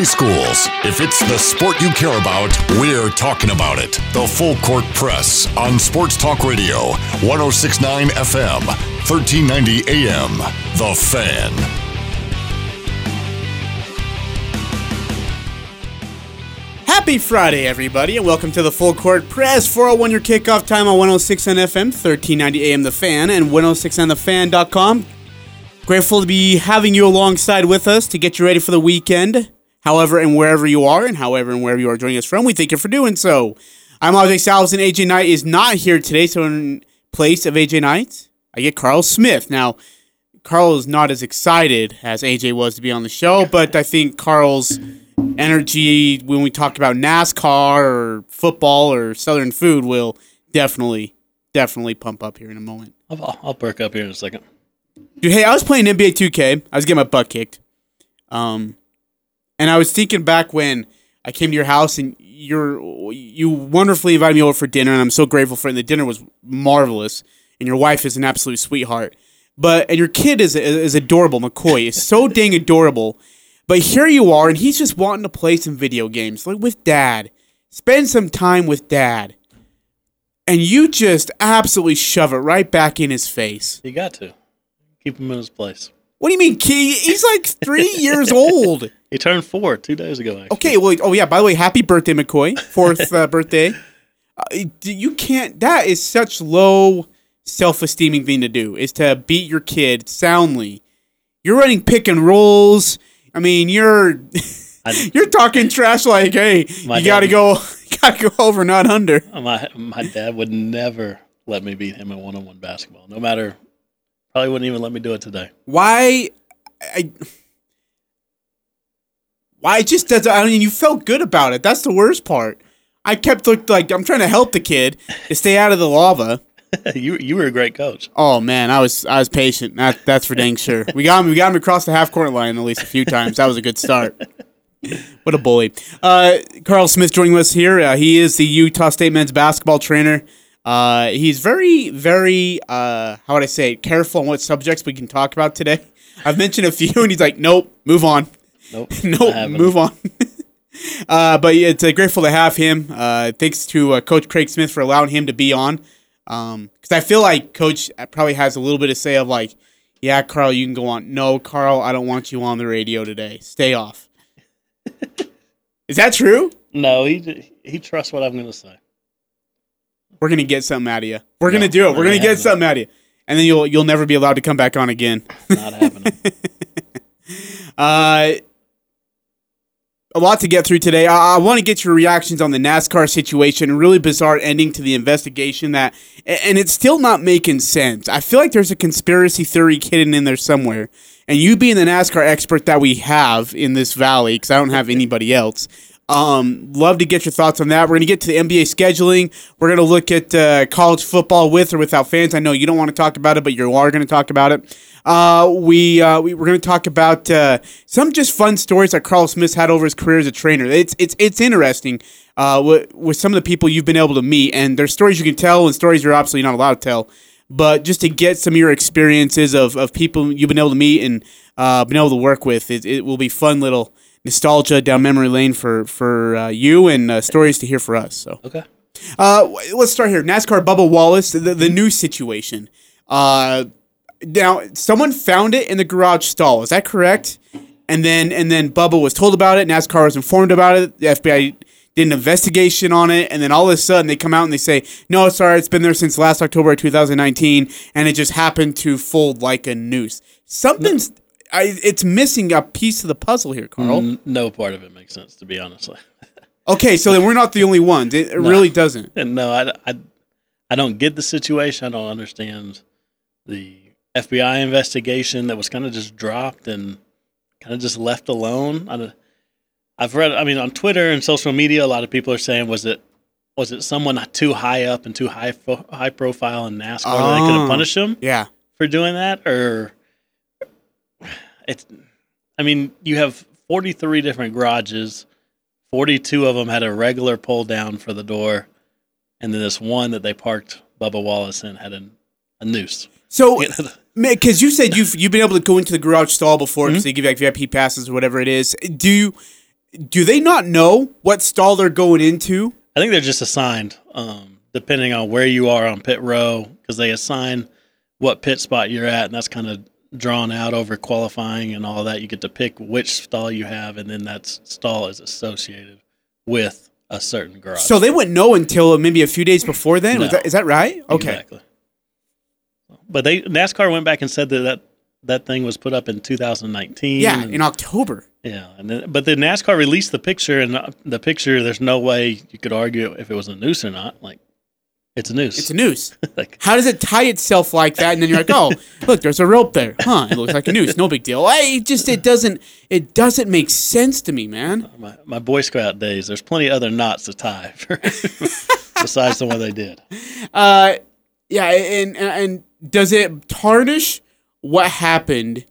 high schools. If it's the sport you care about, we're talking about it. The Full Court Press on Sports Talk Radio, 1069 FM, 1390 AM. The Fan. Happy Friday, everybody, and welcome to the Full Court Press 401 your kickoff time on 106 on FM, 1390 AM The Fan, and 106onthefan.com. Grateful to be having you alongside with us to get you ready for the weekend, however and wherever you are, and however and wherever you are joining us from. We thank you for doing so. I'm Ajay Salvesen, and AJ Knight is not here today, so in place of AJ Knight, I get Karl Smith. Now, Karl is not as excited as AJ was to be on the show, but I think Karl's energy when we talk about NASCAR or football or Southern food will definitely, definitely pump up here in a moment. I'll, I'll perk up here in a second. Dude, hey, I was playing NBA 2K. I was getting my butt kicked. Um, and I was thinking back when I came to your house and you're you wonderfully invited me over for dinner, and I'm so grateful for it. And the dinner was marvelous, and your wife is an absolute sweetheart. But and your kid is is adorable. McCoy is so dang adorable. But here you are, and he's just wanting to play some video games, like with dad. Spend some time with dad. And you just absolutely shove it right back in his face. You got to keep him in his place. What do you mean, Key? He's like three years old. He turned four two days ago. Actually. Okay, well, oh yeah. By the way, happy birthday, McCoy. Fourth uh, birthday. Uh, you can't. That is such low self-esteeming thing to do. Is to beat your kid soundly. You're running pick and rolls. I mean, you're I- you're talking trash like, hey, you gotta dad- go, gotta go over, not under. My my dad would never let me beat him in one on one basketball. No matter, probably wouldn't even let me do it today. Why? I. Why it just doesn't? I mean, you felt good about it. That's the worst part. I kept like I'm trying to help the kid to stay out of the lava. you you were a great coach. Oh man, I was I was patient. That, that's for dang sure. We got him. We got him across the half court line at least a few times. That was a good start. What a bully. Uh, Karl Smith joining us here. Uh, he is the Utah State men's basketball trainer. Uh, he's very, very, uh, how would I say, careful on what subjects we can talk about today. I've mentioned a few, and he's like, nope, move on. Nope. nope, move on. uh, but yeah, it's uh, grateful to have him. Uh, thanks to uh, Coach Craig Smith for allowing him to be on. Because I feel like Coach probably has a little bit of say of like, yeah, Karl, you can go on. No, Karl, I don't want you on the radio today. Stay off. Is that true? No, he he trusts what I'm going to say. We're gonna get something out of you. We're No, gonna do it. We're gonna get happening. something out of you, and then you'll you'll never be allowed to come back on again. Not happening. Uh, a lot to get through today. I, I want to get your reactions on the NASCAR situation. Really bizarre ending to the investigation that, and it's still not making sense. I feel like there's a conspiracy theory hidden in there somewhere. And you being the NASCAR expert that we have in this valley, because I don't have anybody else. Um, love to get your thoughts on that. We're going to get to the NBA scheduling. We're going to look at uh, college football with or without fans. I know you don't want to talk about it, but you are going to talk about it. Uh, we, uh, we we're going to talk about uh, some just fun stories that Karl Smith had over his career as a trainer. It's it's it's interesting uh, with, with some of the people you've been able to meet, and there's stories you can tell and stories you're absolutely not allowed to tell. But just to get some of your experiences of, of people you've been able to meet and uh, been able to work with, it, it will be fun little nostalgia down memory lane for for uh, you and uh, stories to hear for us. So. Okay. Uh, let's start here. NASCAR Bubba Wallace, the, the new situation. Uh, now someone found it in the garage stall. Is that correct? And then and then Bubba was told about it. NASCAR was informed about it. The FBI did an investigation on it, and then all of a sudden they come out and they say, "No, sorry. It's been there since last October of 2019, and it just happened to fold like a noose." Something's. I, it's missing a piece of the puzzle here, Karl. N- no part of it makes sense, to be honest. Okay, so then we're not the only ones. It, it really doesn't. And no, I, I, I don't get the situation. I don't understand the FBI investigation that was kind of just dropped and kind of just left alone. I, I've read, I mean, on Twitter and social media, a lot of people are saying, was it was it someone too high up and too high fo- high profile in NASCAR that they could Oh. Ah, have punished him Yeah. for doing that, or it's? I mean, you have forty three different garages. Forty two of them had a regular pull down for the door, and then this one that they parked Bubba Wallace in had an, a noose. So, because you said you've you've been able to go into the garage stall before Mm-hmm. because they give you like VIP passes or whatever it is. Do you? do they not know what stall they're going into? I think they're just assigned, um, depending on where you are on pit row, because they assign what pit spot you're at, and that's kind of drawn out over qualifying and all that. You get to pick which stall you have, and then that stall is associated with a certain garage. So they wouldn't know until maybe a few days before then. No. that, is that right? Okay. Exactly. But they NASCAR went back and said that that, that thing was put up in 2019. Yeah, and- in October. yeah, and then, but the NASCAR released the picture, and uh, the picture, there's no way you could argue if it was a noose or not. Like, it's a noose. It's a noose. like, How does it tie itself like that? And then you're like, oh, look, there's a rope there. Huh? It looks like a noose. No big deal. I it just it doesn't it doesn't make sense to me, man. my, my Boy Scout days, there's plenty of other knots to tie besides the one they did. Uh, yeah, and and, and does it tarnish what happened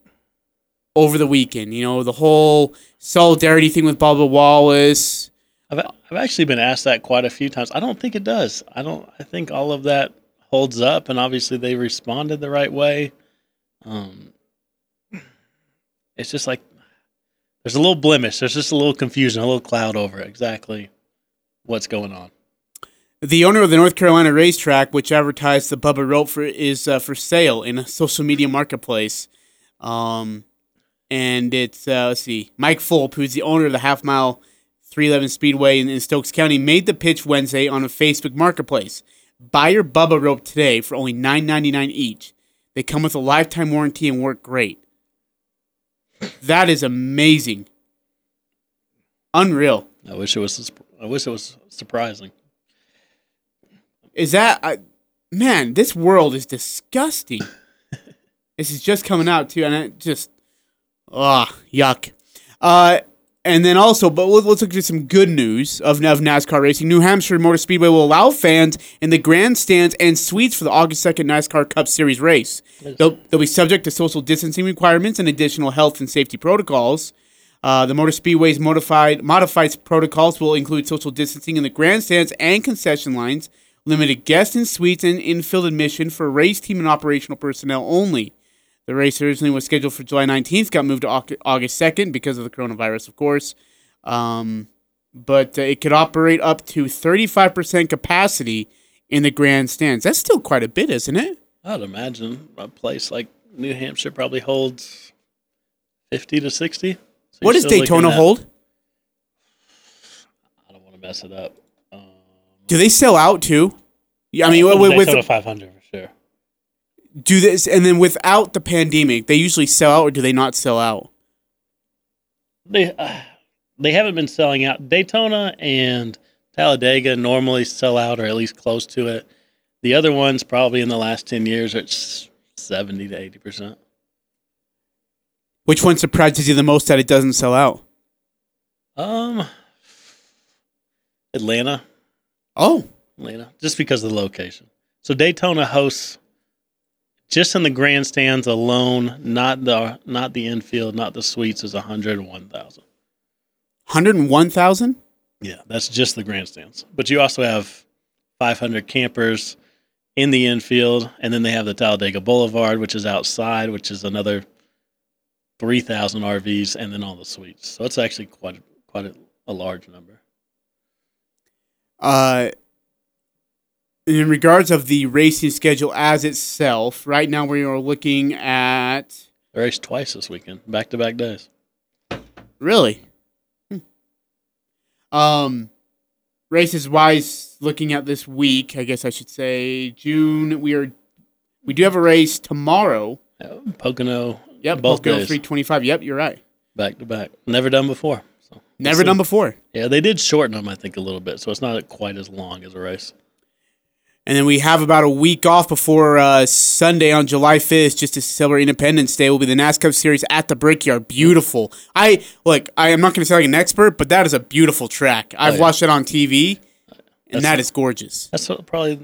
over the weekend? You know, the whole solidarity thing with Bubba Wallace. I've, I've actually been asked that quite a few times. I don't think it does. I don't. I think all of that holds up, and obviously they responded the right way. Um, it's just like there's a little blemish. There's just a little confusion, a little cloud over exactly what's going on. The owner of the North Carolina racetrack, which advertised the Bubba rope for, is uh, for sale in a social media marketplace. Um, and it's uh, let's see, Mike Fulp, who's the owner of the half mile 311 Speedway in, in Stokes County, made the pitch Wednesday on a Facebook marketplace. Buy your Bubba rope today for only $9.99 each. They come with a lifetime warranty and work great. That is amazing. Unreal. I wish it was. I wish it was surprising. Is that I man? This world is disgusting. this is just coming out too, and it just ah yuck. Uh, and then also, but let's look at some good news of, of NASCAR racing. New Hampshire Motor Speedway will allow fans in the grandstands and suites for the August second NASCAR Cup Series race. They'll, they'll be subject to social distancing requirements and additional health and safety protocols. Uh, the Motor Speedway's modified modified protocols will include social distancing in the grandstands and concession lines, limited guest and suites, and infield admission for race team and operational personnel only. The race originally was scheduled for July 19th, got moved to August 2nd because of the coronavirus, of course. Um, but uh, it could operate up to 35% capacity in the grandstands. That's still quite a bit, isn't it? I'd imagine a place like New Hampshire probably holds fifty to sixty. So what does Daytona hold? I don't want to mess it up. Um, Do they sell out too? Yeah, I mean, with, with, Daytona 500 for sure. Do this and then without the pandemic, they usually sell out, or do they not sell out? They uh, they haven't been selling out. Daytona and Talladega normally sell out or at least close to it. The other ones probably in the last ten years are seventy to eighty percent. Which one surprises you the most that it doesn't sell out? Um, Atlanta, Oh, Atlanta, just because of the location. So Daytona hosts just in the grandstands alone, not the not the infield, not the suites, is one hundred and one thousand. 101,000? Yeah, that's just the grandstands. But you also have 500 campers in the infield, and then they have the Talladega Boulevard, which is outside, which is another 3,000 RVs, and then all the suites. So it's actually quite quite a, a large number. Uh, in regards of the racing schedule as itself, right now we are looking at They raced twice this weekend, back to back days. really. Hmm. Um, races wise, looking at this week, I guess I should say June. We are we do have a race tomorrow. Pocono, Yep, both Pocono days, 325. Yep, you're right. back to back. Never done before. So Never done before. Yeah, they did shorten them, I think, a little bit, so it's not quite as long as a race. And then we have about a week off before uh, Sunday on July 5th, just to celebrate Independence Day. Will be the NASCAR Series at the Brickyard. Beautiful. I look. I am not going to sound like an expert, but that is a beautiful track. I've yeah. watched it on TV, and That's- that is gorgeous. That's probably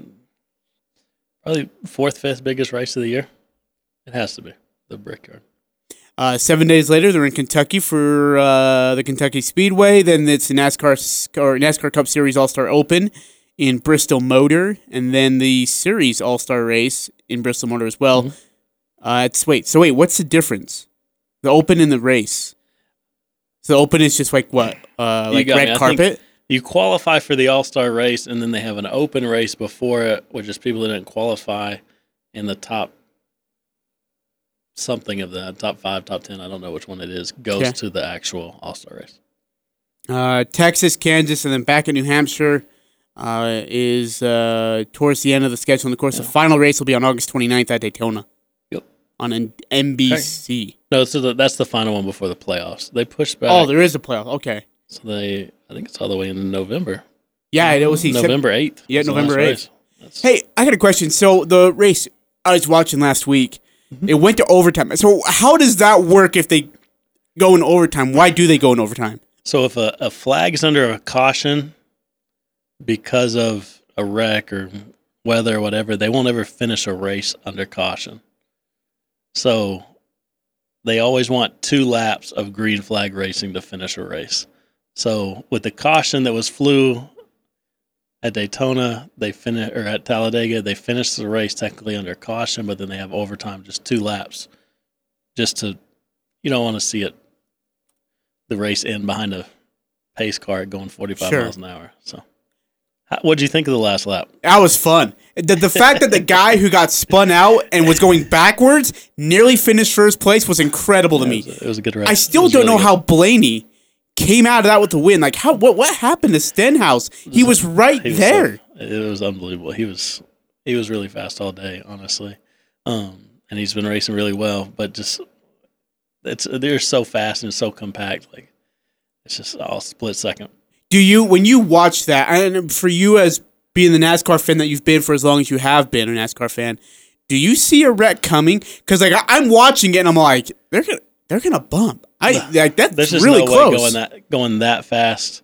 probably fourth, fifth biggest race of the year. It has to be the Brickyard. Uh, seven days later, they're in Kentucky for uh, the Kentucky Speedway. Then it's the NASCAR or NASCAR Cup Series All Star Open in Bristol Motor, and then the Series All Star Race in Bristol Motor as well. Uh, it's wait. So wait, what's the difference? The Open and the race. So the open is just like what, uh, like red carpet. You qualify for the All Star race, and then they have an open race before it, which is people that didn't qualify in the top something of that top five, top ten. I don't know which one it is. Goes Okay. to the actual All Star race. Uh, Texas, Kansas, and then back in New Hampshire uh, is uh, towards the end of the schedule. And of course, the final race will be on August 29th at Daytona. Yep. On an NBC. No, so the, that's the final one before the playoffs. They pushed back. Oh, there is a playoff. Okay. so they, I think it's all the way in November. Yeah, it was he November eighth. Yeah, was November 8th. Hey, I got a question. So the race I was watching last week, Mm-hmm. it went to overtime. So how does that work if they go in overtime? Why do they go in overtime? So if a, a flag's under a caution because of a wreck or weather or whatever, they won't ever finish a race under caution. So they always want two laps of green flag racing to finish a race. So with the caution that was flew at Daytona, they finish or at Talladega, they finished the race technically under caution, but then they have overtime, just two laps, just to you don't want to see it the race end behind a pace car going 45 Sure. miles an hour. So, what did you think of the last lap? That was fun. The, the fact that the guy who got spun out and was going backwards nearly finished first place was incredible to It me. was, a- it was a good race. I still don't really know good. how Blaney came out of that with the win. Like how what what happened to Stenhouse? He was right He was there. so- it was unbelievable. He was he was really fast all day, honestly, um, and he's been racing really well. But just it's they're so fast and so compact. Like it's just all split second. Do you when you watch that and for you as being the NASCAR fan that you've been for as long as you have been a NASCAR fan, do you see a wreck coming? Because like I, I'm watching it and I'm like they're gonna they're gonna bump. I like that's There's just really no close. way going that going that fast,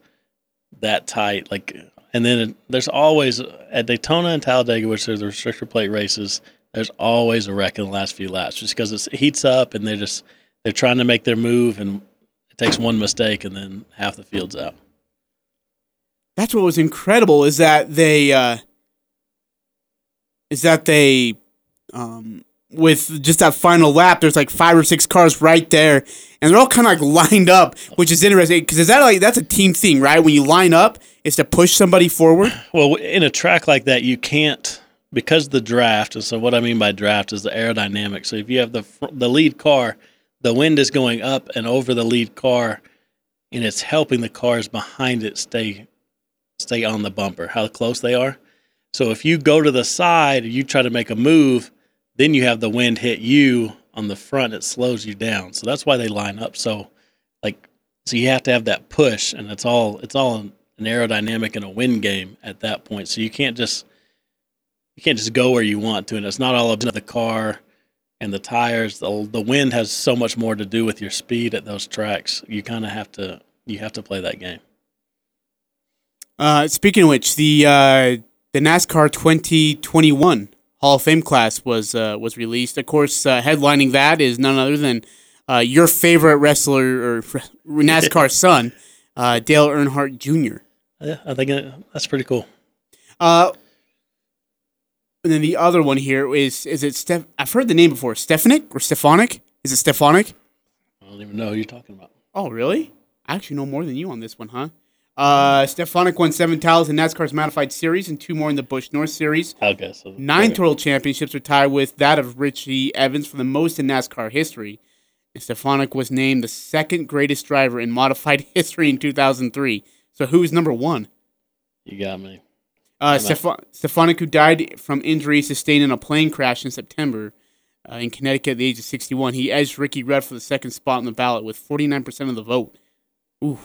that tight. Like, and then it, there's always at Daytona and Talladega, which are the restrictor plate races. There's always a wreck in the last few laps, just because it heats up and they're just they're trying to make their move, and it takes one mistake, and then half the field's out. That's what was incredible is that they uh is that they um with just that final lap there's like five or six cars right there and they're all kind of like lined up which is interesting because is that like that's a team thing right when you line up is to push somebody forward Well, in a track like that, you can't because the draft. And so, what I mean by draft is the aerodynamics. So, if you have the the lead car, the wind is going up and over the lead car, and it's helping the cars behind it stay stay on the bumper. How close they are. So, if you go to the side, you try to make a move, then you have the wind hit you on the front. It slows you down. So that's why they line up. So, like, so you have to have that push, and it's all it's all an aerodynamic and a wind game at that point. So you can't just you can't just go where you want to, and it's not all about the car and the tires. The, the wind has so much more to do with your speed at those tracks. You kind of have to you have to play that game. Uh speaking of which the uh the NASCAR 2021 Hall of Fame class was uh was released of course uh, headlining that is none other than uh, your favorite wrestler or NASCAR son uh, Dale Earnhardt Jr. Yeah, I think that's pretty cool. Uh, and then the other one here is is it Steph? I've heard the name before. Stefanik or Stefanik? Is it Stefanik? I don't even know who you're talking about. Oh, really? I actually know more than you on this one, huh? Uh, Stefanik won seven titles in NASCAR's Modified Series and two more in the Busch North Series. Okay, so Nine okay. total championships are tied with that of Richie Evans for the most in NASCAR history. And Stefanik was named the second greatest driver in modified history in 2003. So who's number one? You got me. Uh, Stefan- Stefanik, who died from injuries sustained in a plane crash in September uh, in Connecticut at the age of 61, he edged Ricky Rudd for the second spot on the ballot with 49% of the vote. Ooh,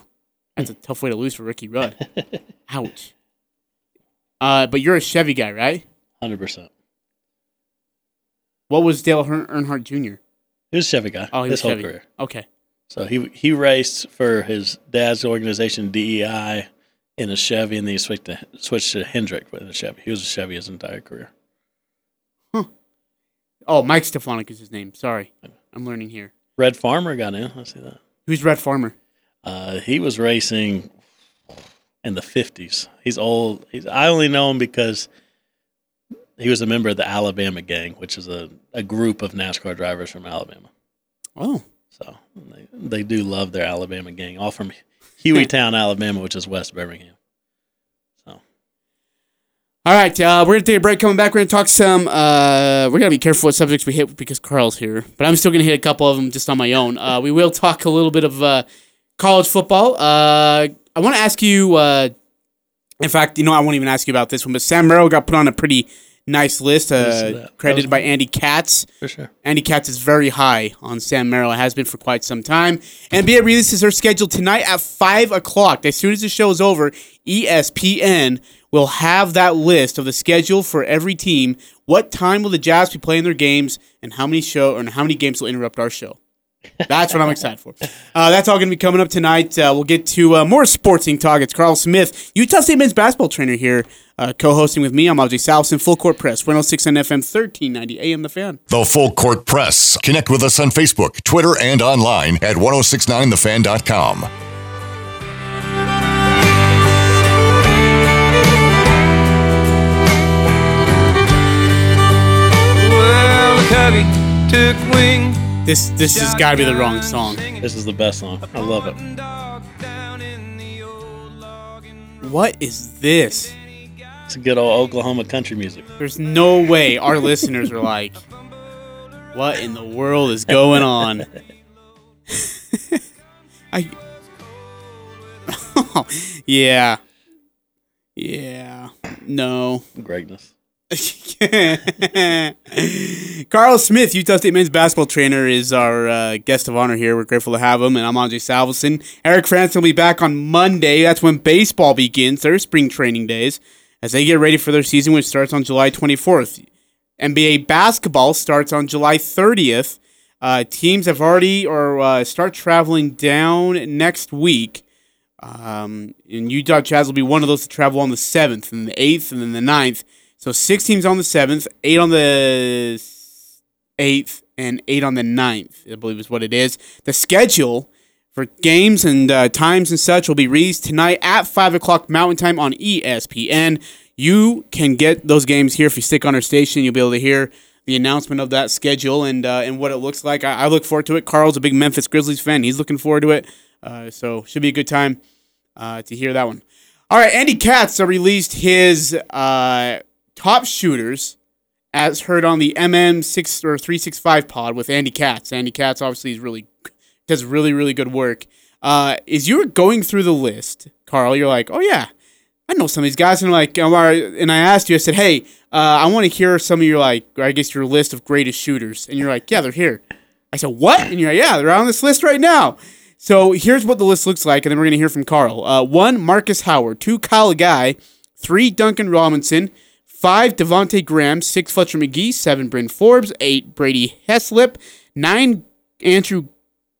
that's a tough way to lose for Ricky Rudd. Ouch. Uh, but you're a Chevy guy, right? Hundred percent. What was Dale Earnhardt Jr.? He was a Chevy guy. Oh, he was his whole Chevy. career. Okay. So he he raced for his dad's organization DEI in a Chevy, and then he switched to switched to Hendrick in a Chevy. He was a Chevy his entire career. Huh. Oh, Mike Stefanik is his name. Sorry. I'm learning here. Red Farmer got in. I see that. Who's Red Farmer? Uh, he was racing in the fifties. He's old. He's, I only know him because he was a member of the Alabama gang, which is a, a group of NASCAR drivers from Alabama. Oh, So They, they do love their Alabama gang, all from Hueytown, Alabama, which is West Birmingham. So All right, uh, we're gonna take a break. Coming back, we're gonna talk some. Uh, we're gonna be careful what subjects we hit because Karl's here, but I'm still gonna hit a couple of them just on my own. Uh, we will talk a little bit of uh, college football. Uh, I want to ask you. Uh, in fact, you know, I won't even ask you about this one, but Sam Merrill got put on a pretty nice list, uh, credited by Andy Katz. for sure. Andy Katz is very high on Sam Merrill. It has been for quite some time. NBA releases their schedule tonight at 5 o'clock. As soon as the show is over, ESPN will have that list of the schedule for every team. What time will the Jazz be playing their games, and how many show and how many games will interrupt our show? That's what I'm excited for. Uh, that's all going to be coming up tonight. Uh, we'll get to uh, more sporting targets. Karl Smith, Utah State men's basketball trainer here, uh, co-hosting with me. I'm Ajay Salvesen, Full Court Press, 106 on FM, 1390 AM. The Fan. The Full Court Press. Connect with us on Facebook, Twitter, and online at 1069thefan.com. Well, the cubby took wing. This this has got to be the wrong song. This is the best song. I love it. What is this? It's a good old Oklahoma country music. There's no way our listeners are like, what in the world is going on? I. yeah. Yeah. No. Greatness. Karl Smith, Utah State men's basketball trainer, is our uh, guest of honor here. We're grateful to have him, and I'm Ajay Salvesen. Eric Franson will be back on Monday. That's when baseball begins, their spring training days, as they get ready for their season, which starts on July 24th. NBA basketball starts on July 30th. Uh, teams have already or uh, start traveling down next week. Um, and Utah Jazz will be one of those to travel on the 7th and the 8th and then the 9th. So six teams on the 7th, eight on the 8th, and eight on the ninth, I believe is what it is. The schedule for games and uh, times and such will be released tonight at 5 o'clock Mountain Time on ESPN. You can get those games here if you stick on our station. You'll be able to hear the announcement of that schedule and uh, and what it looks like. I, I look forward to it. Karl's a big Memphis Grizzlies fan. He's looking forward to it. Uh, so should be a good time uh, to hear that one. All right, Andy Katz released his uh, top shooters as heard on the MM six or three six five pod with Andy Katz. Andy Katz obviously is really does really really good work. Uh, as you were going through the list, Karl, you're like, oh yeah, I know some of these guys, and like, and I asked you, I said, hey, uh, I want to hear some of your like, I guess your list of greatest shooters, and you're like, yeah, they're here. I said, what? And you're like, yeah, they're on this list right now. So here's what the list looks like, and then we're gonna hear from Karl. Uh, one, Marcus Howard. Two, Kyle Guy. Three, Duncan Robinson. Five, Devonte Graham. Six, Fletcher Magee. Seven, Bryn Forbes. Eight, Brady Heslip. Nine, Andrew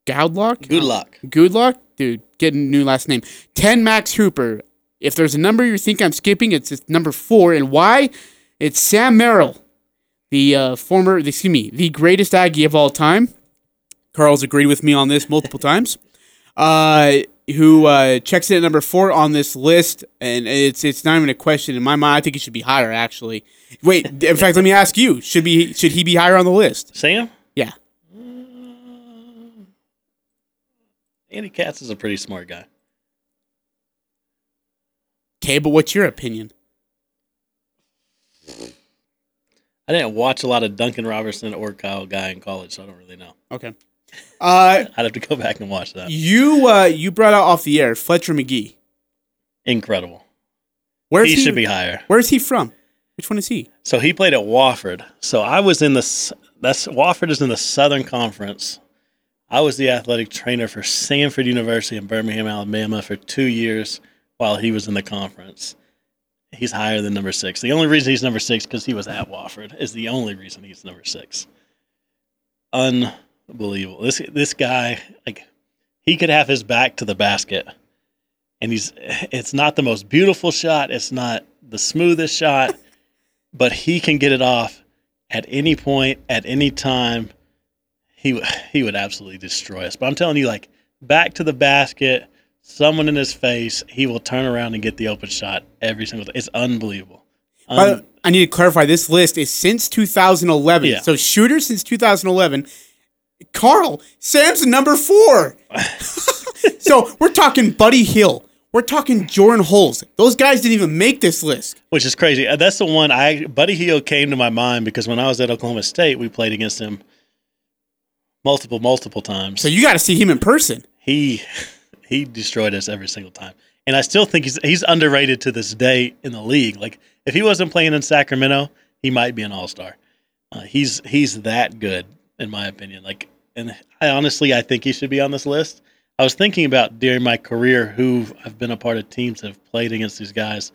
Goudelock. Good luck. Good luck, dude. Get a new last name. Ten, Max Hooper. If there's a number you think I'm skipping, it's, it's number four. And why? It's Sam Merrill, the uh, former, excuse me, the greatest Aggie of all time. Karl's agreed with me on this multiple times. Uh, who uh, checks in at number four on this list, and it's it's not even a question in my mind. I think it should be higher, actually. Wait, in fact, let me ask you: should be should he be higher on the list? Sam? Yeah. Andy Katz is a pretty smart guy. Okay, but what's your opinion? I didn't watch a lot of Duncan Robertson or Kyle Guy in college, so I don't really know. Okay. Uh, I'd have to go back and watch that. you uh, you brought out off the air Fletcher Magee. Incredible. Where's he, he? should be higher. Where's he from? Which one is he? So he played at Wofford. So I was in the that's Wofford is in the Southern Conference. I was the athletic trainer for Samford University in Birmingham, Alabama for two years while he was in the conference. He's higher than number six. The only reason he's number six because he was at Wofford is the only reason he's number six. Unbelievable. This this guy like he could have his back to the basket, and he's it's not the most beautiful shot. It's not the smoothest shot but he can get it off at any point, at any time. He he would absolutely destroy us. But I'm telling you, like back to the basket, someone in his face, he will turn around and get the open shot every single time. It's unbelievable. Um, I need to clarify. This list is since 2011. Yeah. So shooters since 2011. Karl, Sam's number four. so we're talking Buddy Hield. We're talking Jordan Hulls. Those guys didn't even make this list. which is crazy. Uh, That's the one I Buddy Hield came to my mind because when I was at Oklahoma State, we played against him multiple, multiple times. So you got to see him in person. he he destroyed us every single time, and I still think he's he's underrated to this day in the league. Like if he wasn't playing in Sacramento, he might be an All Star. Uh, he's he's that good in my opinion. Like, and I honestly I think he should be on this list. I was thinking about during my career who I've been a part of teams that have played against these guys.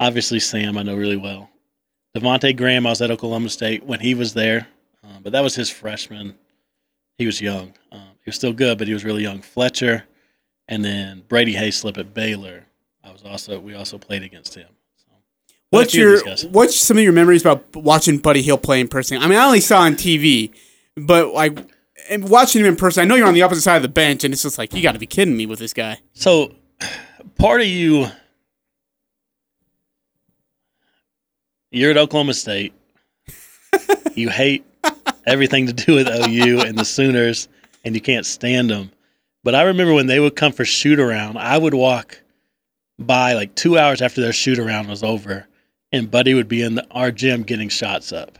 Obviously, Sam I know really well. Devonte Graham, I was at Oklahoma State when he was there, uh, but that was his freshman. He was young. Um, he was still good, but he was really young. Fletcher, and then Brady Heslip at Baylor. I was also we also played against him. So, What's your what's some of your memories about watching Buddy Hield play in person? I mean, I only saw on TV, but like and watching him in person, I know you're on the opposite side of the bench, and it's just like you got to be kidding me with this guy. So, part of you, you're at Oklahoma State. you hate everything to do with OU and the Sooners, and you can't stand them. But I remember when they would come for shoot around, I would walk by like two hours after their shoot around was over, and Buddy would be in the, our gym getting shots up.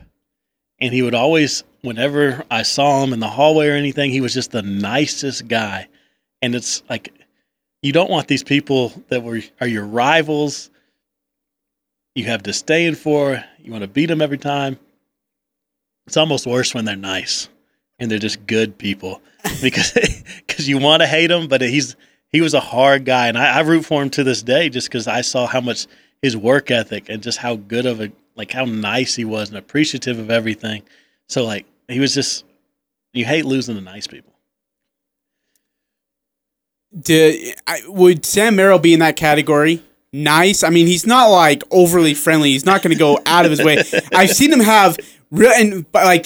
And he would always, whenever I saw him in the hallway or anything, he was just the nicest guy. And it's like, you don't want these people that were are your rivals. You have disdain for. You want to beat them every time. It's almost worse when they're nice and they're just good people because because you want to hate him, but he's he was a hard guy, and I, I root for him to this day just because I saw how much his work ethic and just how good of a like how nice he was and appreciative of everything. So like he was just you hate losing to nice people. Did, I, would Sam Merrill be in that category? Nice. I mean, he's not like overly friendly. He's not going to go out of his way. I've seen him have real and like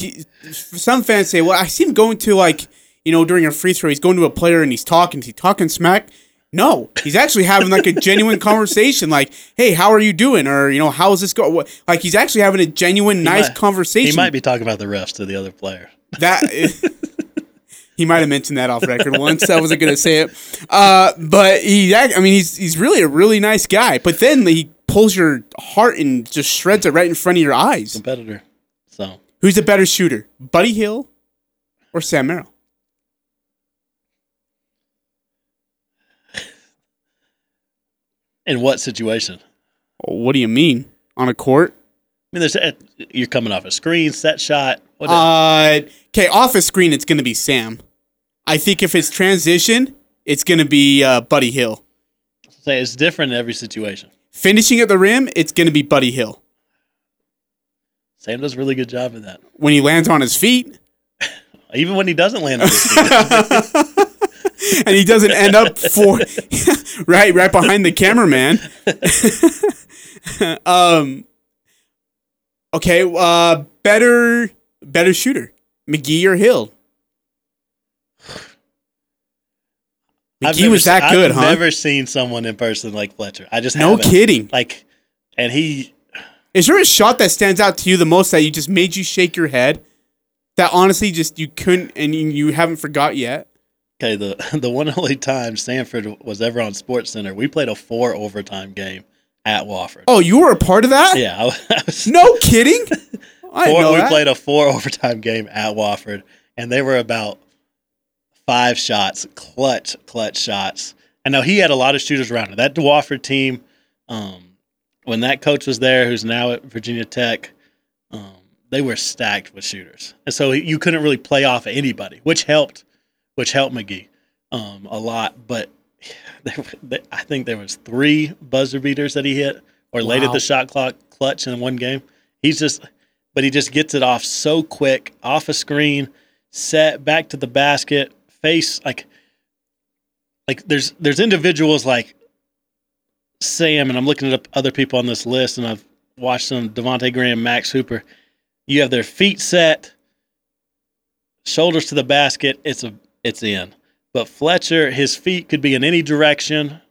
some fans say, well, I see him going to like you know during a free throw, he's going to a player and he's talking. Is he talking smack? No, he's actually having like a genuine conversation. Like, hey, how are you doing? Or you know, how is this going? Like, he's actually having a genuine, nice might- conversation. He might be talking about the refs to the other player. That he might have mentioned that off record once. I wasn't gonna say it, uh, but he. I mean, he's he's really a really nice guy. But then he pulls your heart and just shreds it right in front of your eyes. competitor. So Who's a better shooter, Buddy Hield or Sam Merrill? In what situation? What do you mean on a court? I mean, there's a, you're coming off a screen, set shot. Uh, okay, off a screen, it's gonna be Sam. I think if it's transition, it's gonna be uh, Buddy Hield. say it's different in every situation. Finishing at the rim, it's gonna be Buddy Hield. Sam does a really good job of that. When he lands on his feet, Even when he doesn't land on his feet. and he doesn't end up for right right behind the cameraman. um. Okay. Uh. Better. Better shooter. Magee or Hield. I've Magee was that se- good, I've huh? never seen someone in person like Fletcher. I just No haven't. kidding. Like, and he Is there a shot that stands out to you the most that you just made you shake your head? That honestly, just you couldn't and you haven't forgot yet. Okay. The the one and only time Samford was ever on Sports Center, we played a four overtime game at Wofford. Oh, you were a part of that? Yeah, I, was- I was No kidding. I four, know we that. played a four overtime game at Wofford, and they were about five shots, clutch, clutch shots. I know he had a lot of shooters around him. That Wofford team, um, when that coach was there, who's now at Virginia Tech, um, they were stacked with shooters, and so you couldn't really play off of anybody, which helped, which helped Magee um, a lot. But there, I think there was three buzzer beaters that he hit or late at the shot clock clutch in one game. He's just, but he just gets it off so quick, off a screen, set back to the basket, face like, like there's there's individuals like Sam, and I'm looking at other people on this list, and I've watched them, Devonte Graham, Max Hooper. You have their feet set, shoulders to the basket. It's a it's in. But Fletcher, his feet could be in any direction,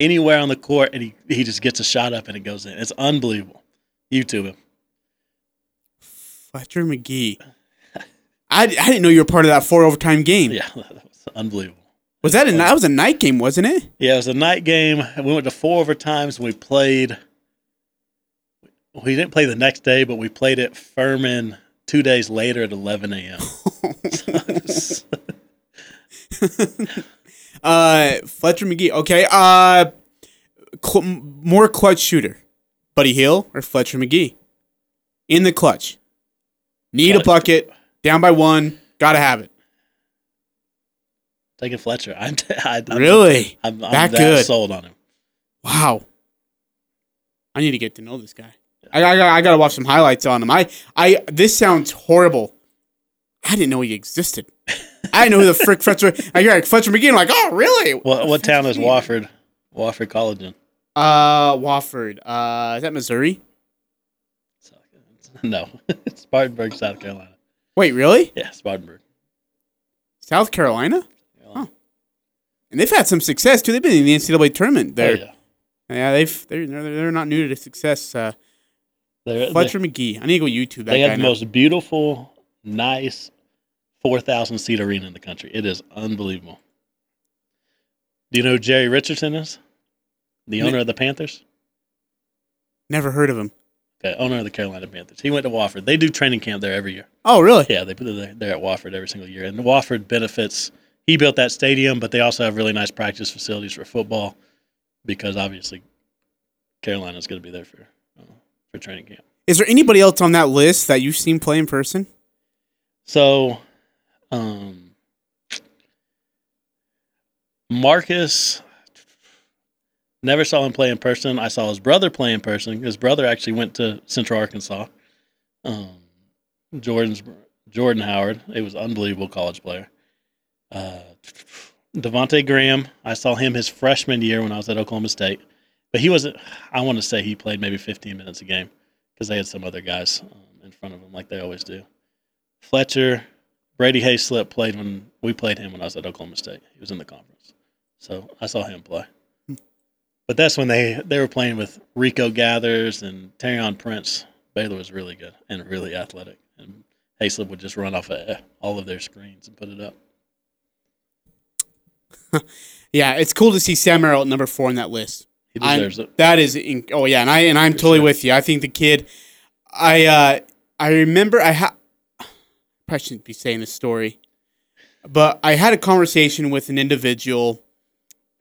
anywhere on the court, and he, he just gets a shot up and it goes in. It's unbelievable. YouTube him. Fletcher Magee. I, I didn't know you were part of that four overtime game. Yeah, that was unbelievable. Was that a that was a night game, wasn't it? Yeah, it was a night game. We went to four overtimes. We played. We didn't play the next day, but we played at Furman two days later at 11 a.m. uh, Fletcher Magee. Okay. Uh, cl- more clutch shooter, Buddy Hield or Fletcher Magee? In the clutch, need a bucket, down by one, gotta have it. Taking Fletcher. I'm, I, I'm Really? I'm, I'm That that, good. sold on him. Wow. I need to get to know this guy. I, I, I gotta watch some highlights on him. I, I this sounds horrible. I didn't know he existed. I know who the frick Fletcher. I hear like Fletcher Magee. I'm like, oh really? What what town is Wofford? Wofford College in? Uh, Wofford. Uh, is that Missouri? No, Spartanburg, South Carolina. Wait, really? Yeah, Spartanburg. South Carolina? Oh, And they've had some success too. They've been in the NCAA tournament. There, yeah. yeah. they've they're, they're they're not new to success. Uh, They're, Fletcher Magee. I need to go YouTube that they have the now. most beautiful, nice, four thousand seat arena in the country. It is unbelievable. Do you know who Jerry Richardson is? The owner of the Panthers. Never heard of him. Okay, owner of the Carolina Panthers. He went to Wofford. They do training camp there every year. Oh, really? Yeah, they put it there at Wofford every single year. And Wofford benefits. He built that stadium, but they also have really nice practice facilities for football because obviously Carolina's going to be there for uh, for training camp. Is there anybody else on that list that you've seen play in person? So, um, Marcus never saw him play in person. I saw his brother play in person. His brother actually went to Central Arkansas. Um, Jordan's Jordan Howard. It was unbelievable college player. Uh, Devonte Graham. I saw him his freshman year when I was at Oklahoma State, but he wasn't. I want to say he played maybe 15 minutes a game because they had some other guys um, in front of him like they always do. Fletcher, Brady Heslip played when we played him when I was at Oklahoma State. He was in the conference, so I saw him play. But that's when they they were playing with Rico Gathers and Taurean Prince. Baylor was really good and really athletic, and Heslip would just run off of all of their screens and put it up. Yeah, it's cool to see Sam Merrill at number four on that list. He I'm- it. That is, in, oh yeah, and I and I'm For totally sure. with you. I think the kid, I uh, I remember I ha probably shouldn't be saying this story, but I had a conversation with an individual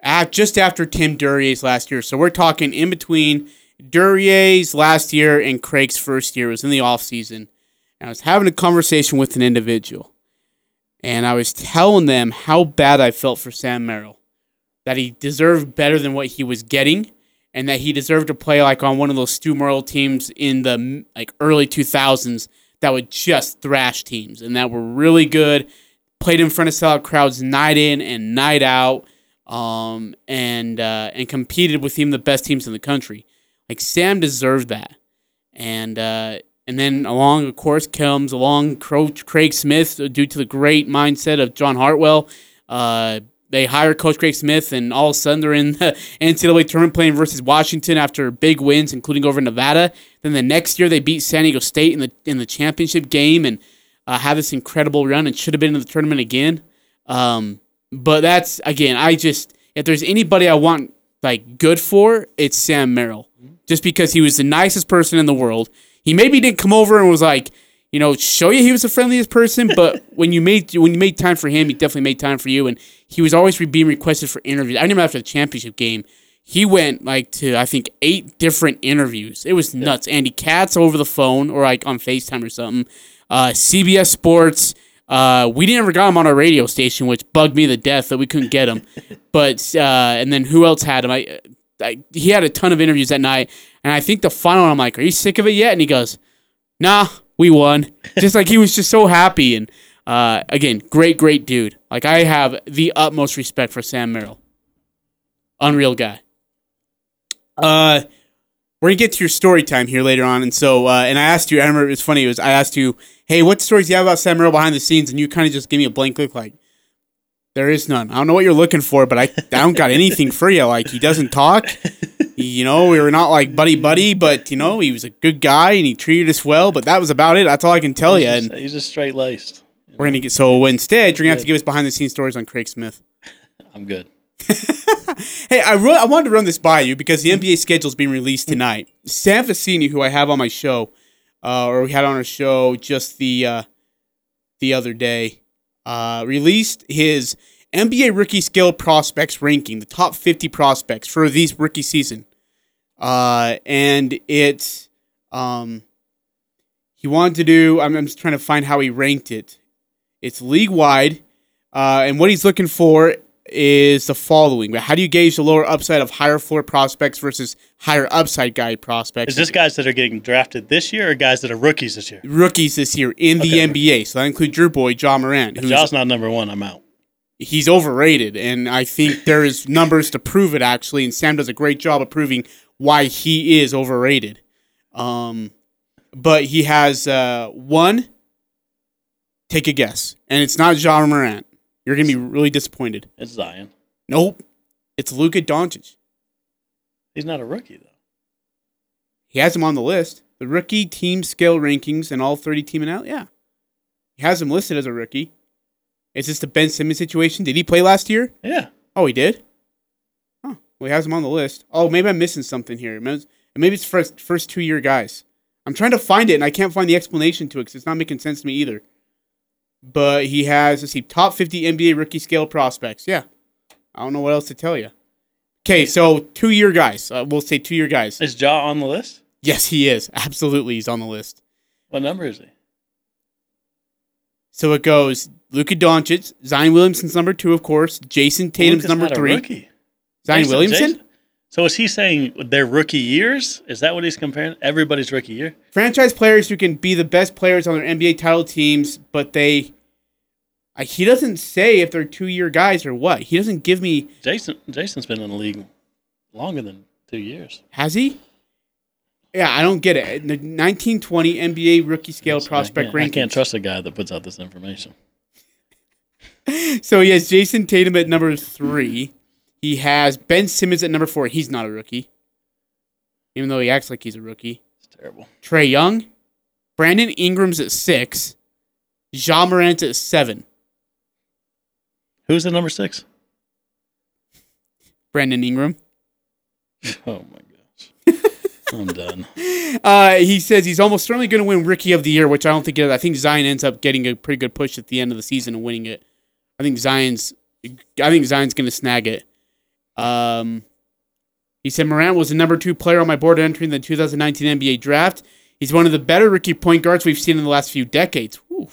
at just after Tim Duryea's last year. So we're talking in between Duryea's last year and Craig's first year. It was in the off season, and I was having a conversation with an individual, and I was telling them how bad I felt for Sam Merrill that he deserved better than what he was getting and that he deserved to play like on one of those Stu Morrill teams in the like early 2000s that would just thrash teams and that were really good played in front of sellout crowds night in and night out um, and uh, and competed with even the best teams in the country. Like Sam deserved that. And uh, and then along of course comes along Craig Smith due to the great mindset of John Hartwell uh, they hire Coach Craig Smith, and all of a sudden they're in the NCAA tournament playing versus Washington after big wins, including over Nevada. Then the next year they beat San Diego State in the in the championship game and uh, have this incredible run and should have been in the tournament again. Um, but that's again, I just if there's anybody I want like good for, it's Sam Merrill, just because he was the nicest person in the world. He maybe didn't come over and was like, you know, show you he was the friendliest person, but when you made when you made time for him, he definitely made time for you, and he was always re- being requested for interviews. I remember after the championship game, he went like to I think eight different interviews. It was nuts. Andy Katz over the phone or like on Facetime or something. Uh, CBS Sports. Uh, we didn't ever got him on our radio station, which bugged me to death that we couldn't get him. but uh, and then who else had him? I, I he had a ton of interviews that night, and I think the final one, I'm like, "Are you sick of it yet?" And he goes, "Nah, we won." just like he was just so happy and uh, again, great, great dude. Like I have the utmost respect for Sam Merrill. Unreal guy. Uh, we're gonna get to your story time here later on, and so uh, and I asked you. I remember it was funny. It was I asked you, "Hey, what stories do you have about Sam Merrill behind the scenes?" And you kind of just gave me a blank look, like there is none. I don't know what you're looking for, but I I don't got anything for you. Like he doesn't talk. You know, we were not like buddy buddy, but you know he was a good guy and he treated us well. But that was about it. That's all I can tell you. He's And just, he's just straight laced. We're gonna get so instead you're gonna have to give us behind the scenes stories on Craig Smith. I'm good. Hey, I I wanted to run this by you because the NBA schedule is being released tonight. Sam Facini, who I have on my show, uh, or we had on our show just the uh, the other day, uh, released his NBA rookie scale prospects ranking, the top 50 prospects for these rookie season. Uh, and it's um, he wanted to do. I'm, I'm just trying to find how he ranked it. It's league wide, uh, and what he's looking for is the following. How do you gauge the lower upside of higher floor prospects versus higher upside guy prospects? Is this guys that are getting drafted this year or guys that are rookies this year? rookies this year in the Okay. NBA? So that includes your boy Ja Morant, If Josh not number one, I'm out. he's overrated, and I think there is numbers to prove it actually. And Sam does a great job of proving why he is overrated. Um, but he has uh, one. Take a guess, and it's not Ja Morant. You're gonna be really disappointed. It's Zion. Nope, it's Luka Doncic. He's not a rookie though. He has him on the list. The rookie team scale rankings and all 30 team and out. Yeah. He has him listed as a rookie. Is this the Ben Simmons situation? Did he play last year? Yeah. Oh, he did? Oh, well, he has him on the list. Oh, maybe I'm missing something here. Maybe maybe it's first, first two year guys. I'm trying to find it and I can't find the explanation to it because it's not making sense to me either. But he has, let's see, top 50 NBA rookie scale prospects. Yeah. I don't know what else to tell you. Okay, so two year guys. Uh, we'll say two year guys. Is Ja on the list? Yes, he is. Absolutely, he's on the list. What number is he? So it goes Luka Doncic, Zion Williamson's number two, of course. Jayson Tatum's Luka's number three. rookie. Zion Jayson- Williamson. Jayson- So is he saying their rookie years? Is that what he's comparing? Everybody's rookie year? Franchise players who can be the best players on their NBA title teams, but they. He doesn't say if they're two year guys or what. He doesn't give me. Jayson Jayson's been in the league longer than two years. Has he? Yeah, I don't get it. The 1920 NBA rookie scale I prospect can't- I can't trust a guy that puts out this information. So he has Jayson Tatum at number three. He has Ben Simmons at number four. He's not a rookie, even though he acts like he's a rookie. It's terrible. Trae Young, Brandon Ingram's at six, Ja Morant's at seven. Who's at number six? Brandon Ingram. Oh my gosh. I'm done. Uh, he says he's almost certainly going to win Rookie of the Year, which I don't think. It is. I think Zion ends up getting a pretty good push at the end of the season and winning it. I think Zion's. I think Zion's going to snag it. Um, he said Morant was the number two player on my board entering the 2019 NBA draft. He's one of the better rookie point guards we've seen in the last few decades. Whew.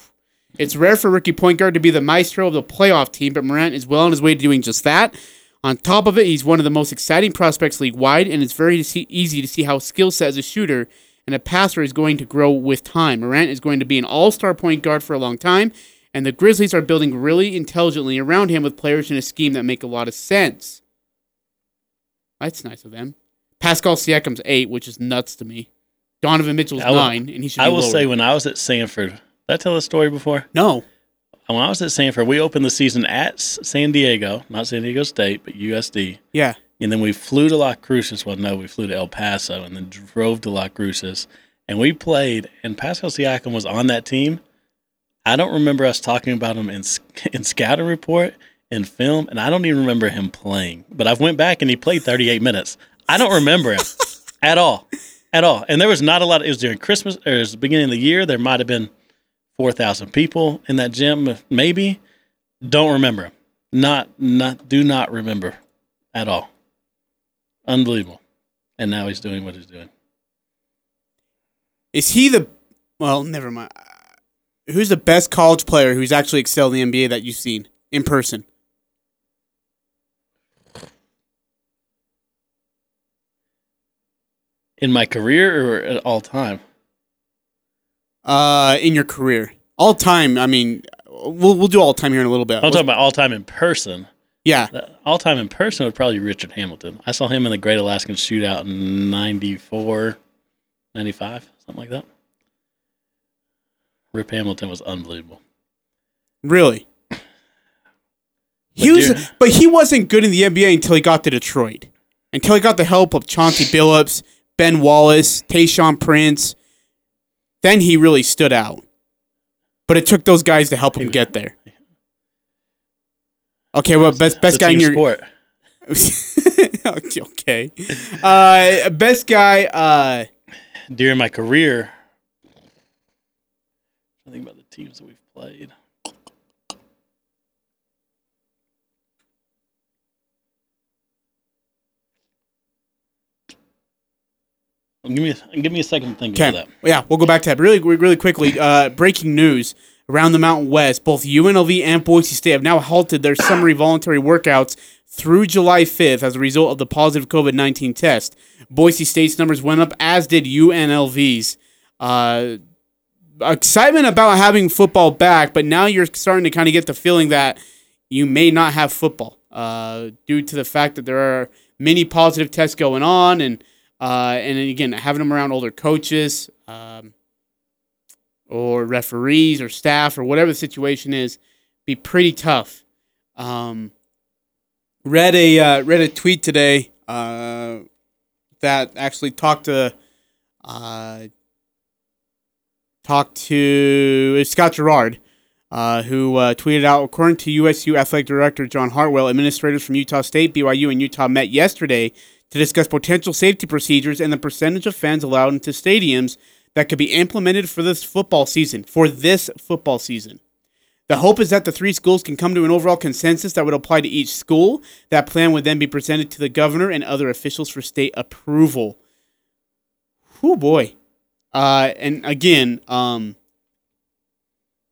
It's rare for rookie point guard to be the maestro of the playoff team, but Morant is well on his way to doing just that. On top of it, he's one of the most exciting prospects league wide, and it's very easy to see how skill set as a shooter and a passer is going to grow with time. Morant is going to be an all star point guard for a long time, and the Grizzlies are building really intelligently around him with players in a scheme that make a lot of sense. That's nice of them. Pascal Siakam's eight, which is nuts to me. Donovan Mitchell's will- nine, and he should be I will lower. say when I was at Samford, did I tell this story before? no. When I was at Samford, we opened the season at San Diego, not San Diego State, but USD. Yeah. And then we flew to La Cruces. Well, no, we flew to El Paso and then drove to La Cruces. And we played, and Pascal Siakam was on that team. I don't remember us talking about him in, in scouting report and film, and I don't even remember him playing. But I've went back and he played 38 minutes. I don't remember him at all, at all. And there was not a lot. It was during Christmas, or it was the beginning of the year. There might have been 4,000 people in that gym, maybe. Don't remember him. Not, not, do not remember at all. Unbelievable. And now he's doing what he's doing. Is he the? Well, never mind. Who's the best college player who's actually excelled in the NBA that you've seen in person? In my career or at all time? Uh, in your career, all time. I mean, we'll we'll do all time here in a little bit. I'm talking about all time in person. yeah, All time in person would probably be Richard Hamilton. I saw him in the Great Alaskan Shootout in 94, 95, something like that. Rip Hamilton was unbelievable. really. He But was, but he wasn't good in the NBA until he got to Detroit. Until he got the help of Chauncey Billups, Ben Wallace, Tayshaun Prince. Then he really stood out. but it took those guys to help him get there. Okay, well, best best guy in your sport. okay, uh, best guy. Uh, During my career, I think about the teams that we've played. Give me a, give me a second to think Okay. about Yeah, we'll go back to that. But really, really quickly, uh, breaking news around the Mountain West. Both UNLV and Boise State have now halted their summary voluntary workouts through July 5th as a result of the positive COVID 19 test. Boise State's numbers went up, as did UNLV's. Uh, excitement about having football back, but now you're starting to kind of get the feeling that you may not have football uh, due to the fact that there are many positive tests going on and uh, and then again, having them around older coaches um, or referees or staff or whatever the situation is, be pretty tough. Um, read a uh, read a tweet today uh, that actually talked to uh, talked to Scott Gerard. Uh, who uh, tweeted out, according to USU athletic director John Hartwell, administrators from Utah State, BYU, and Utah met yesterday to discuss potential safety procedures and the percentage of fans allowed into stadiums that could be implemented for this football season. For this football season. The hope is that the three schools can come to an overall consensus that would apply to each school. That plan would then be presented to the governor and other officials for state approval. Oh boy. Uh, and again, um,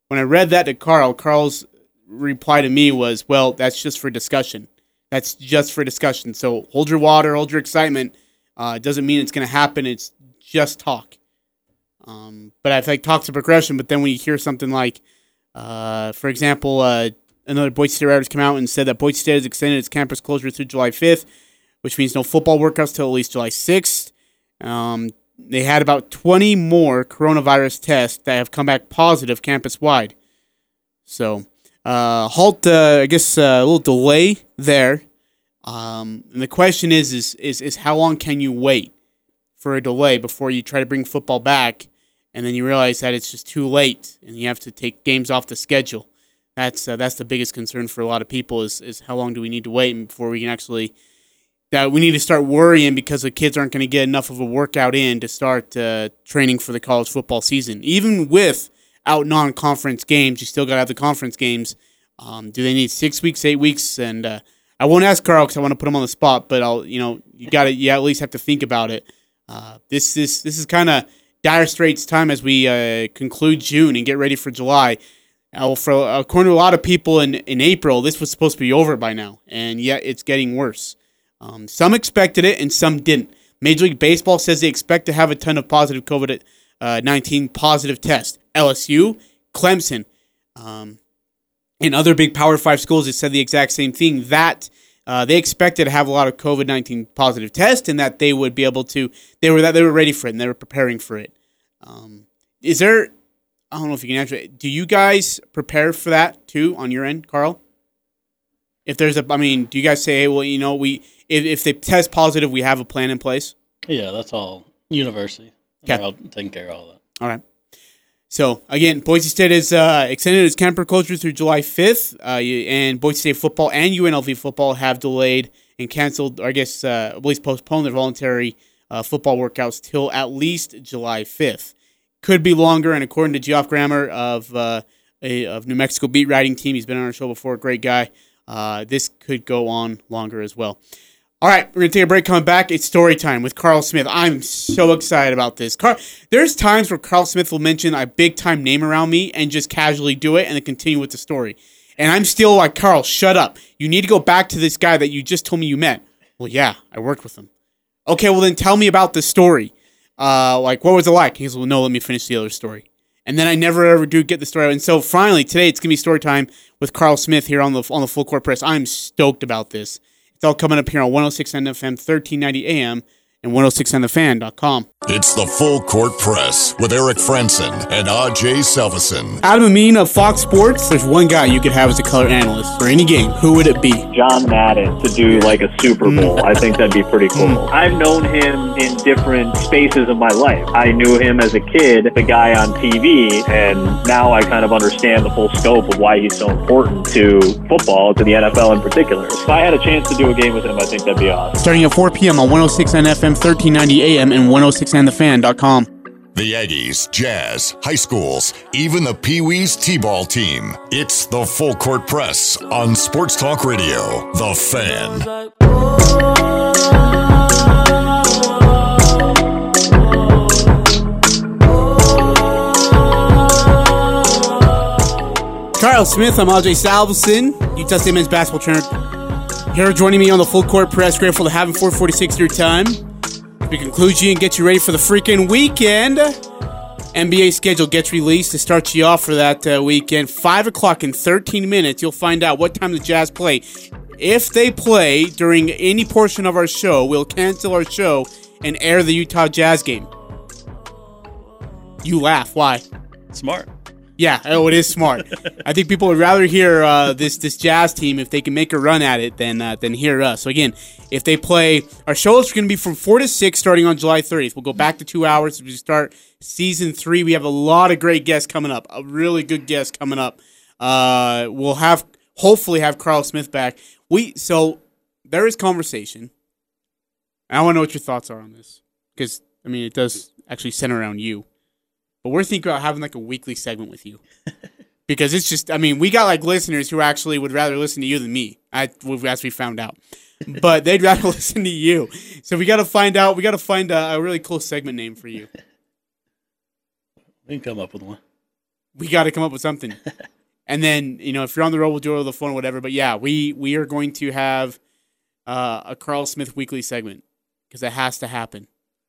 when I read that to Karl, Karl's reply to me was, well, that's just for discussion. That's just for discussion. So hold your water, hold your excitement. Uh, it doesn't mean it's going to happen. It's just talk. Um, but I think talk's a progression. But then when you hear something like, uh, for example, uh, another Boise State writers come out and said that Boise State has extended its campus closure through July 5th, which means no football workouts till at least July 6th. Um, they had about 20 more coronavirus tests that have come back positive campus wide. So, uh, halt, uh, I guess, uh, a little delay there. Um, and the question is, is, is, is how long can you wait for a delay before you try to bring football back, and then you realize that it's just too late, and you have to take games off the schedule. That's uh, that's the biggest concern for a lot of people is is how long do we need to wait before we can actually that we need to start worrying because the kids aren't going to get enough of a workout in to start uh, training for the college football season. Even with out non-conference games, you still got to have the conference games. Um, do they need six weeks, eight weeks? And uh, I won't ask Karl because I want to put him on the spot, but I'll you know you got to you at least have to think about it. Uh, this is this is kind of dire straits time as we uh, conclude June and get ready for July. Uh, for according to a lot of people in in April, this was supposed to be over by now, and yet it's getting worse. Um, some expected it and some didn't. Major League Baseball says they expect to have a ton of positive COVID uh, 19 positive tests. LSU, Clemson, um, and other big Power Five schools have said the exact same thing that uh, they expected to have a lot of COVID 19 positive tests and that they would be able to, they were, that they were ready for it and they were preparing for it. Um, is there, I don't know if you can answer it. Do you guys prepare for that too on your end, Karl? If there's a, I mean, do you guys say, hey, well, you know, we, if, if they test positive, we have a plan in place? Yeah, that's all university. Okay. All taking care of all that. All right. So again, Boise State has uh, extended its camper closure through July 5th, uh, and Boise State football and UNLV football have delayed and canceled, or I guess uh, at least postponed their voluntary uh, football workouts till at least July 5th. Could be longer, and according to Geoff Grammer of uh, a, of New Mexico beat writing team, he's been on our show before, great guy. Uh, this could go on longer as well. All right, we're gonna take a break. Coming back, it's story time with Karl Smith. I'm so excited about this. Karl, there's times where Karl Smith will mention a big time name around me and just casually do it and then continue with the story. And I'm still like, Karl, shut up. You need to go back to this guy that you just told me you met. Well, yeah, I worked with him. Okay, well then tell me about the story. Uh, like what was it like? He goes, well, no, let me finish the other story. And then I never ever do get the story. And so finally today it's gonna be story time with Karl Smith here on the on the full court press. I'm stoked about this. It's all coming up here on 106 FM, 1390 AM, and 1069thefan.com. It's the Full Court Press with Eric Franson and Ajay Salvesen. Adam Amin of Fox Sports, there's one guy you could have as a color analyst for any game. Who would it be? John Madden to do like a Super mm. Bowl. I think that'd be pretty cool. Mm. I've known him in different spaces of my life. I knew him as a kid, the guy on TV, and now I kind of understand the full scope of why he's so important to football, to the NFL in particular. If I had a chance to do a game with him, I think that'd be awesome. Starting at 4 p.m. on 1069 FM, 1390 AM, and 1069thefan.com. The Aggies, Jazz, high schools, even the Pee Wee's T ball team. It's the Full Court Press on Sports Talk Radio. The Fan. Karl Smith, I'm Ajay Salvesen, Utah State men's basketball trainer. Here joining me on the full court press. Grateful to have him 446 your time. We conclude you and get you ready for the freaking weekend. NBA schedule gets released to start you off for that uh, weekend. 5 o'clock in 13 minutes, you'll find out what time the Jazz play. If they play during any portion of our show, we'll cancel our show and air the Utah Jazz game. You laugh. Why? Smart. Yeah, oh, it is smart. I think people would rather hear uh, this this Jazz team if they can make a run at it than uh, than hear us. So again, if they play, our show is going to be from four to six, starting on July 30th. We'll go back to two hours as we start season three. We have a lot of great guests coming up. A really good guest coming up. Uh, we'll have hopefully have Karl Smith back. We so there is conversation. I want to know what your thoughts are on this because I mean it does actually center around you. But we're thinking about having like a weekly segment with you. because it's just, I mean, we got like listeners who actually would rather listen to you than me, I, as we found out. But they'd rather listen to you. So we got to find out, we got to find a, a really cool segment name for you. We can come up with one. We got to come up with something. and then, you know, if you're on the road, we'll do it over the phone or whatever. But yeah, we, we are going to have uh, a Karl Smith weekly segment because it has to happen.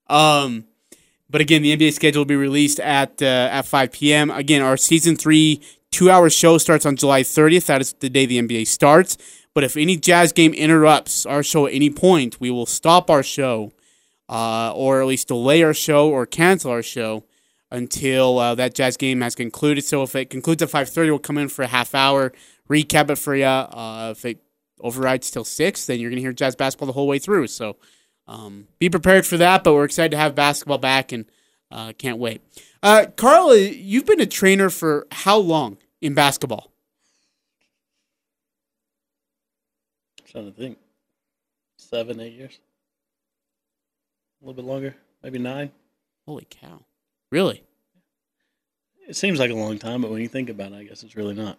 Um, but again, the NBA schedule will be released at uh, at 5 p.m. Again, our season three two hour show starts on July 30th. That is the day the NBA starts. But if any Jazz game interrupts our show at any point, we will stop our show, uh, or at least delay our show or cancel our show until uh, that Jazz game has concluded. So if it concludes at 5:30, we'll come in for a half hour, recap it for you. Uh, if it overrides till six, then you're gonna hear Jazz basketball the whole way through. So. Um, be prepared for that, but we're excited to have basketball back and uh, can't wait. Uh, Karl, you've been a trainer for how long in basketball? trying to think. Seven, eight years. A little bit longer, maybe nine. Holy cow! Really? It seems like a long time, but when you think about it, I guess it's really not.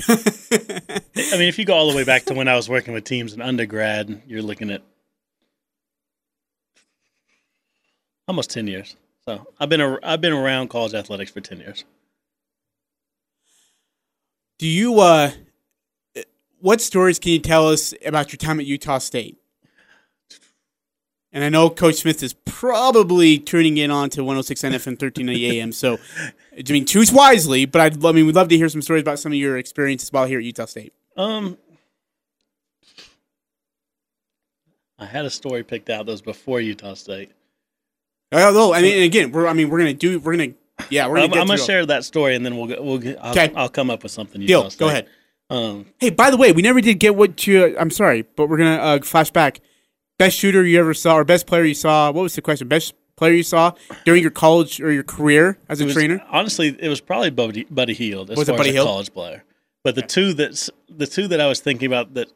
I mean, if you go all the way back to when I was working with teams in undergrad, you're looking at almost ten years. So I've been a, I've been around college athletics for ten years. Do you? Uh, what stories can you tell us about your time at Utah State? And I know Coach Smith is probably tuning in on to 106 FM 1390 AM. So, I mean, choose wisely. But I'd, I mean, we'd love to hear some stories about some of your experiences while here at Utah State. Um, I had a story picked out that was before Utah State. Oh, no, I mean, again, we're I mean, we're gonna do, we're gonna, yeah, we're gonna. I'm, get I'm gonna share that story, and then we'll go, we'll I'll, 'Kay. I'll come up with something. Deal. Go ahead. Um, Hey, by the way, we never did get what you. I'm sorry, but we're gonna uh, flash back. Best shooter you ever saw, or best player you saw? What was the question? Best player you saw during your college or your career as a was- trainer? honestly, it was probably Buddy, Buddy Hield as Was it Buddy as a college player. But the two that's the two that I was thinking about that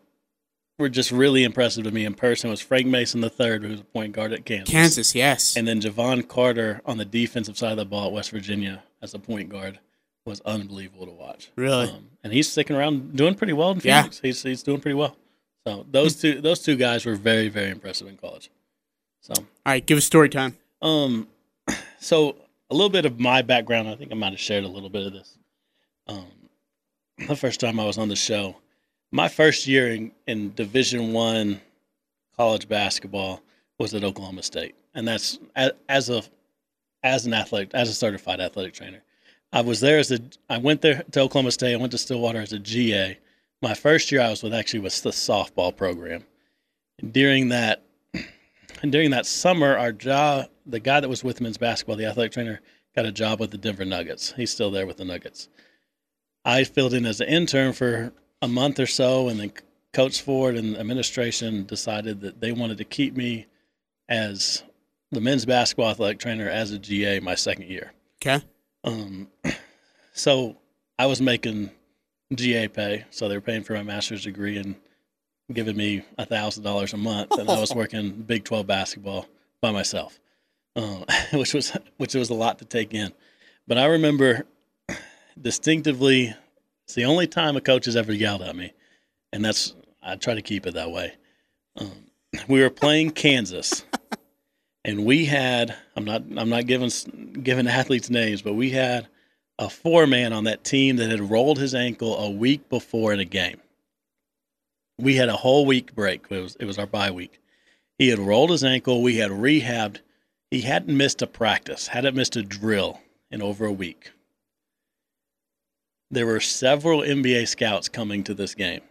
were just really impressive to me in person was Frank Mason III, who was a point guard at Kansas, Kansas, yes. and then Jevon Carter on the defensive side of the ball at West Virginia as a point guard was unbelievable to watch. Really? Um, and he's sticking around, doing pretty well in Yeah. He's he's doing pretty well. So those two those two guys were very very impressive in college. So All right, give us story time. um, so a little bit of my background. I think I might have shared a little bit of this. Um, the first time I was on the show, my first year in, in Division One college basketball was at Oklahoma State, and that's a- as a as an athletic as a certified athletic trainer. I was there as a I went there to Oklahoma State. I went to Stillwater as a GA. My first year I was with actually was the softball program. And during that and during that summer, our job, the guy that was with men's basketball, the athletic trainer, got a job with the Denver Nuggets. He's still there with the Nuggets. I filled in as an intern for a month or so, and then Coach Ford and administration decided that they wanted to keep me as the men's basketball athletic trainer as a GA my second year. Okay. Um, so I was making GA pay, so they were paying for my master's degree and giving me a thousand dollars a month, and I was working Big Twelve basketball by myself, uh, which was which was a lot to take in. But I remember distinctively, it's the only time a coach has ever yelled at me, and that's I try to keep it that way. Um, we were playing Kansas, and we had I'm not I'm not giving giving athletes names, but we had a four man on that team that had rolled his ankle a week before in a game. We had a whole week break. It was it was our bye week. He had rolled his ankle. We had rehabbed. He hadn't missed a practice, hadn't missed a drill in over a week. There were several NBA scouts coming to this game.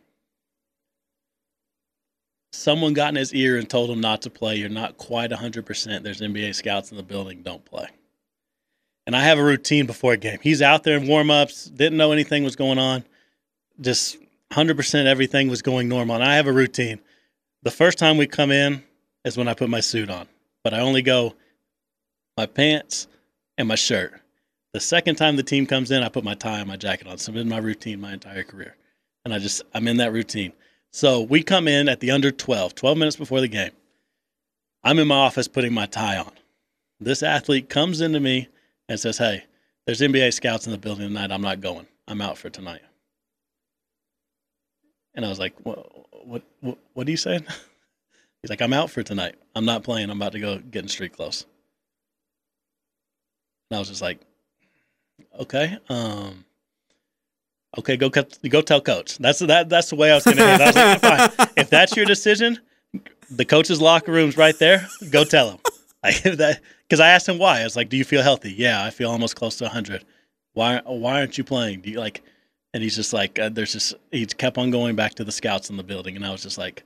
Someone got in his ear and told him not to play. You're not quite 100%. There's NBA scouts in the building. Don't play and I have a routine before a game. He's out there in warm ups, didn't know anything was going on, just 100% everything was going normal. And I have a routine. The first time we come in is when I put my suit on, but I only go my pants and my shirt. The second time the team comes in, I put my tie and my jacket on. So it's been my routine my entire career. And I just, I'm in that routine. So we come in at the under 12, 12 minutes before the game. I'm in my office putting my tie on. This athlete comes into me and says, "Hey, there's NBA scouts in the building tonight. I'm not going. I'm out for tonight." And I was like, "What? What? What, what are you saying?" He's like, "I'm out for tonight. I'm not playing. I'm about to go get in street clothes." And I was just like, "Okay, um, okay, go cut, go tell coach." That's that. That's the way I was going to hit. I was like, "Fine, if that's your decision, the coach's locker room's right there. Go tell him." Like that, because I asked him why. I was like, "Do you feel healthy?" Yeah, I feel almost close to 100. Why? Why aren't you playing? Do you like? And he's just like, uh, "There's just." He kept on going back to the scouts in the building, and I was just like,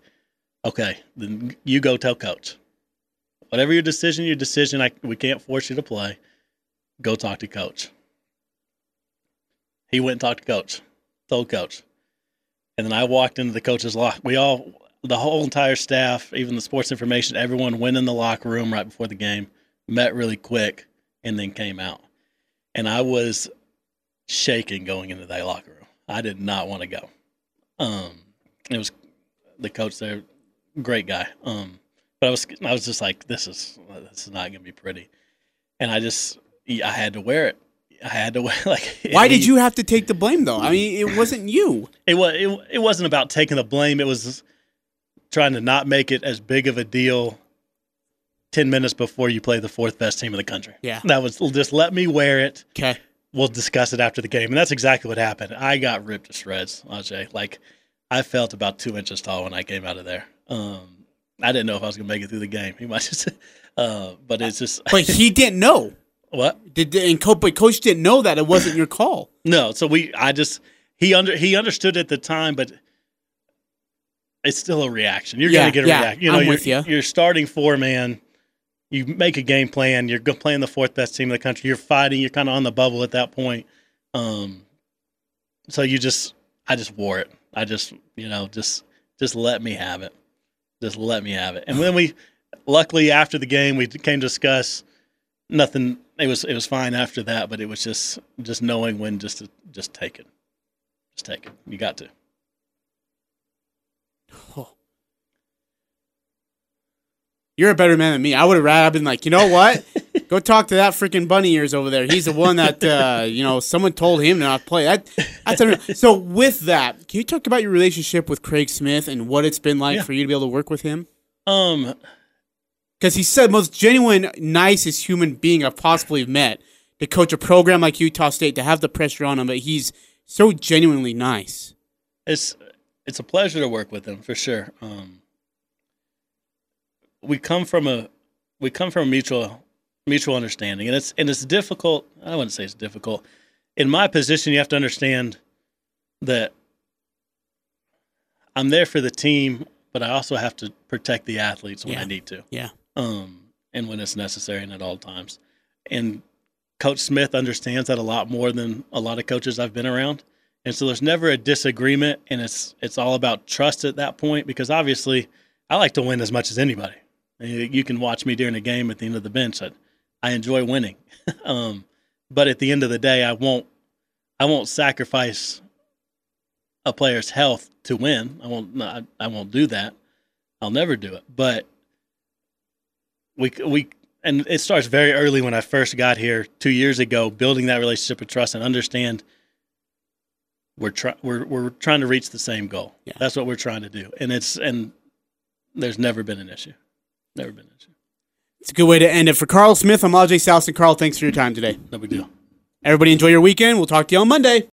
"Okay, then you go tell coach. Whatever your decision, your decision. I we can't force you to play. Go talk to coach." He went and talked to coach, told coach, and then I walked into the coach's lock. We all, the whole entire staff, even the sports information, everyone went in the locker room right before the game met really quick, and then came out. And I was shaking going into that locker room. I did not want to go. Um, it was the coach there, great guy. Um, but I was I was just like, this is this is not gonna be pretty, and I just I had to wear it. I had to wear like. Why did you have to take the blame though? I mean, it wasn't you. It was it, it wasn't about taking the blame. It was trying to not make it as big of a deal 10 minutes before you play the fourth best team in the country. Yeah. That was just let me wear it. Okay. We'll discuss it after the game. And that's exactly what happened. I got ripped to shreds, Ajay. Like, I felt about two inches tall when I came out of there. Um, I didn't know if I was going to make it through the game. He might just, uh, but it's just. But he didn't know. What? Did and coach, but coach didn't know that it wasn't your call. No, so we, I just he under he understood at the time, but it's still a reaction. You're Yeah, gonna get a yeah, reaction. You know, I'm you're, with ya. you're starting four man. You make a game plan. You're playing the fourth best team in the country. You're fighting. You're kind of on the bubble at that point. Um, so you just, I just wore it. I just, you know, just, just let me have it. Just let me have it. And then we, luckily after the game, we came to discuss nothing. It was, it was fine after that, but it was just, just knowing when just to, just take it. Just take it. You got to. You're a better man than me. I would have rather been like, you know what? Go talk to that freaking bunny ears over there. He's the one that uh, you know someone told him to not play. That that's unreal. so. With that, can you talk about your relationship with Craig Smith and what it's been like Yeah. for you to be able to work with him? Um, Because he's the most genuine, nicest human being I've possibly met. To coach a program like Utah State, to have the pressure on him, but he's so genuinely nice. it's it's a pleasure to work with him for sure. Um, we come from a we come from a mutual mutual understanding, and it's and it's difficult. I wouldn't say it's difficult. In my position, you have to understand that I'm there for the team, but I also have to protect the athletes when Yeah. I need to. Yeah. Um, and when it's necessary and at all times. And Coach Smith understands that a lot more than a lot of coaches I've been around. And so there's never a disagreement, and it's it's all about trust at that point because obviously I like to win as much as anybody. You can watch me during a game at the end of the bench. I, I enjoy winning, um, but at the end of the day, I won't I won't sacrifice a player's health to win. I won't I, I won't do that. I'll never do it. But we we and it starts very early when I first got here two years ago, building that relationship of trust and understand we're trying we're we're trying to reach the same goal. Yeah. That's what we're trying to do, and it's and there's never been an issue, never been an issue. It's a good way to end it. For Karl Smith, I'm South. And Karl, thanks for your time today. No big deal. Everybody enjoy your weekend. We'll talk to you on Monday.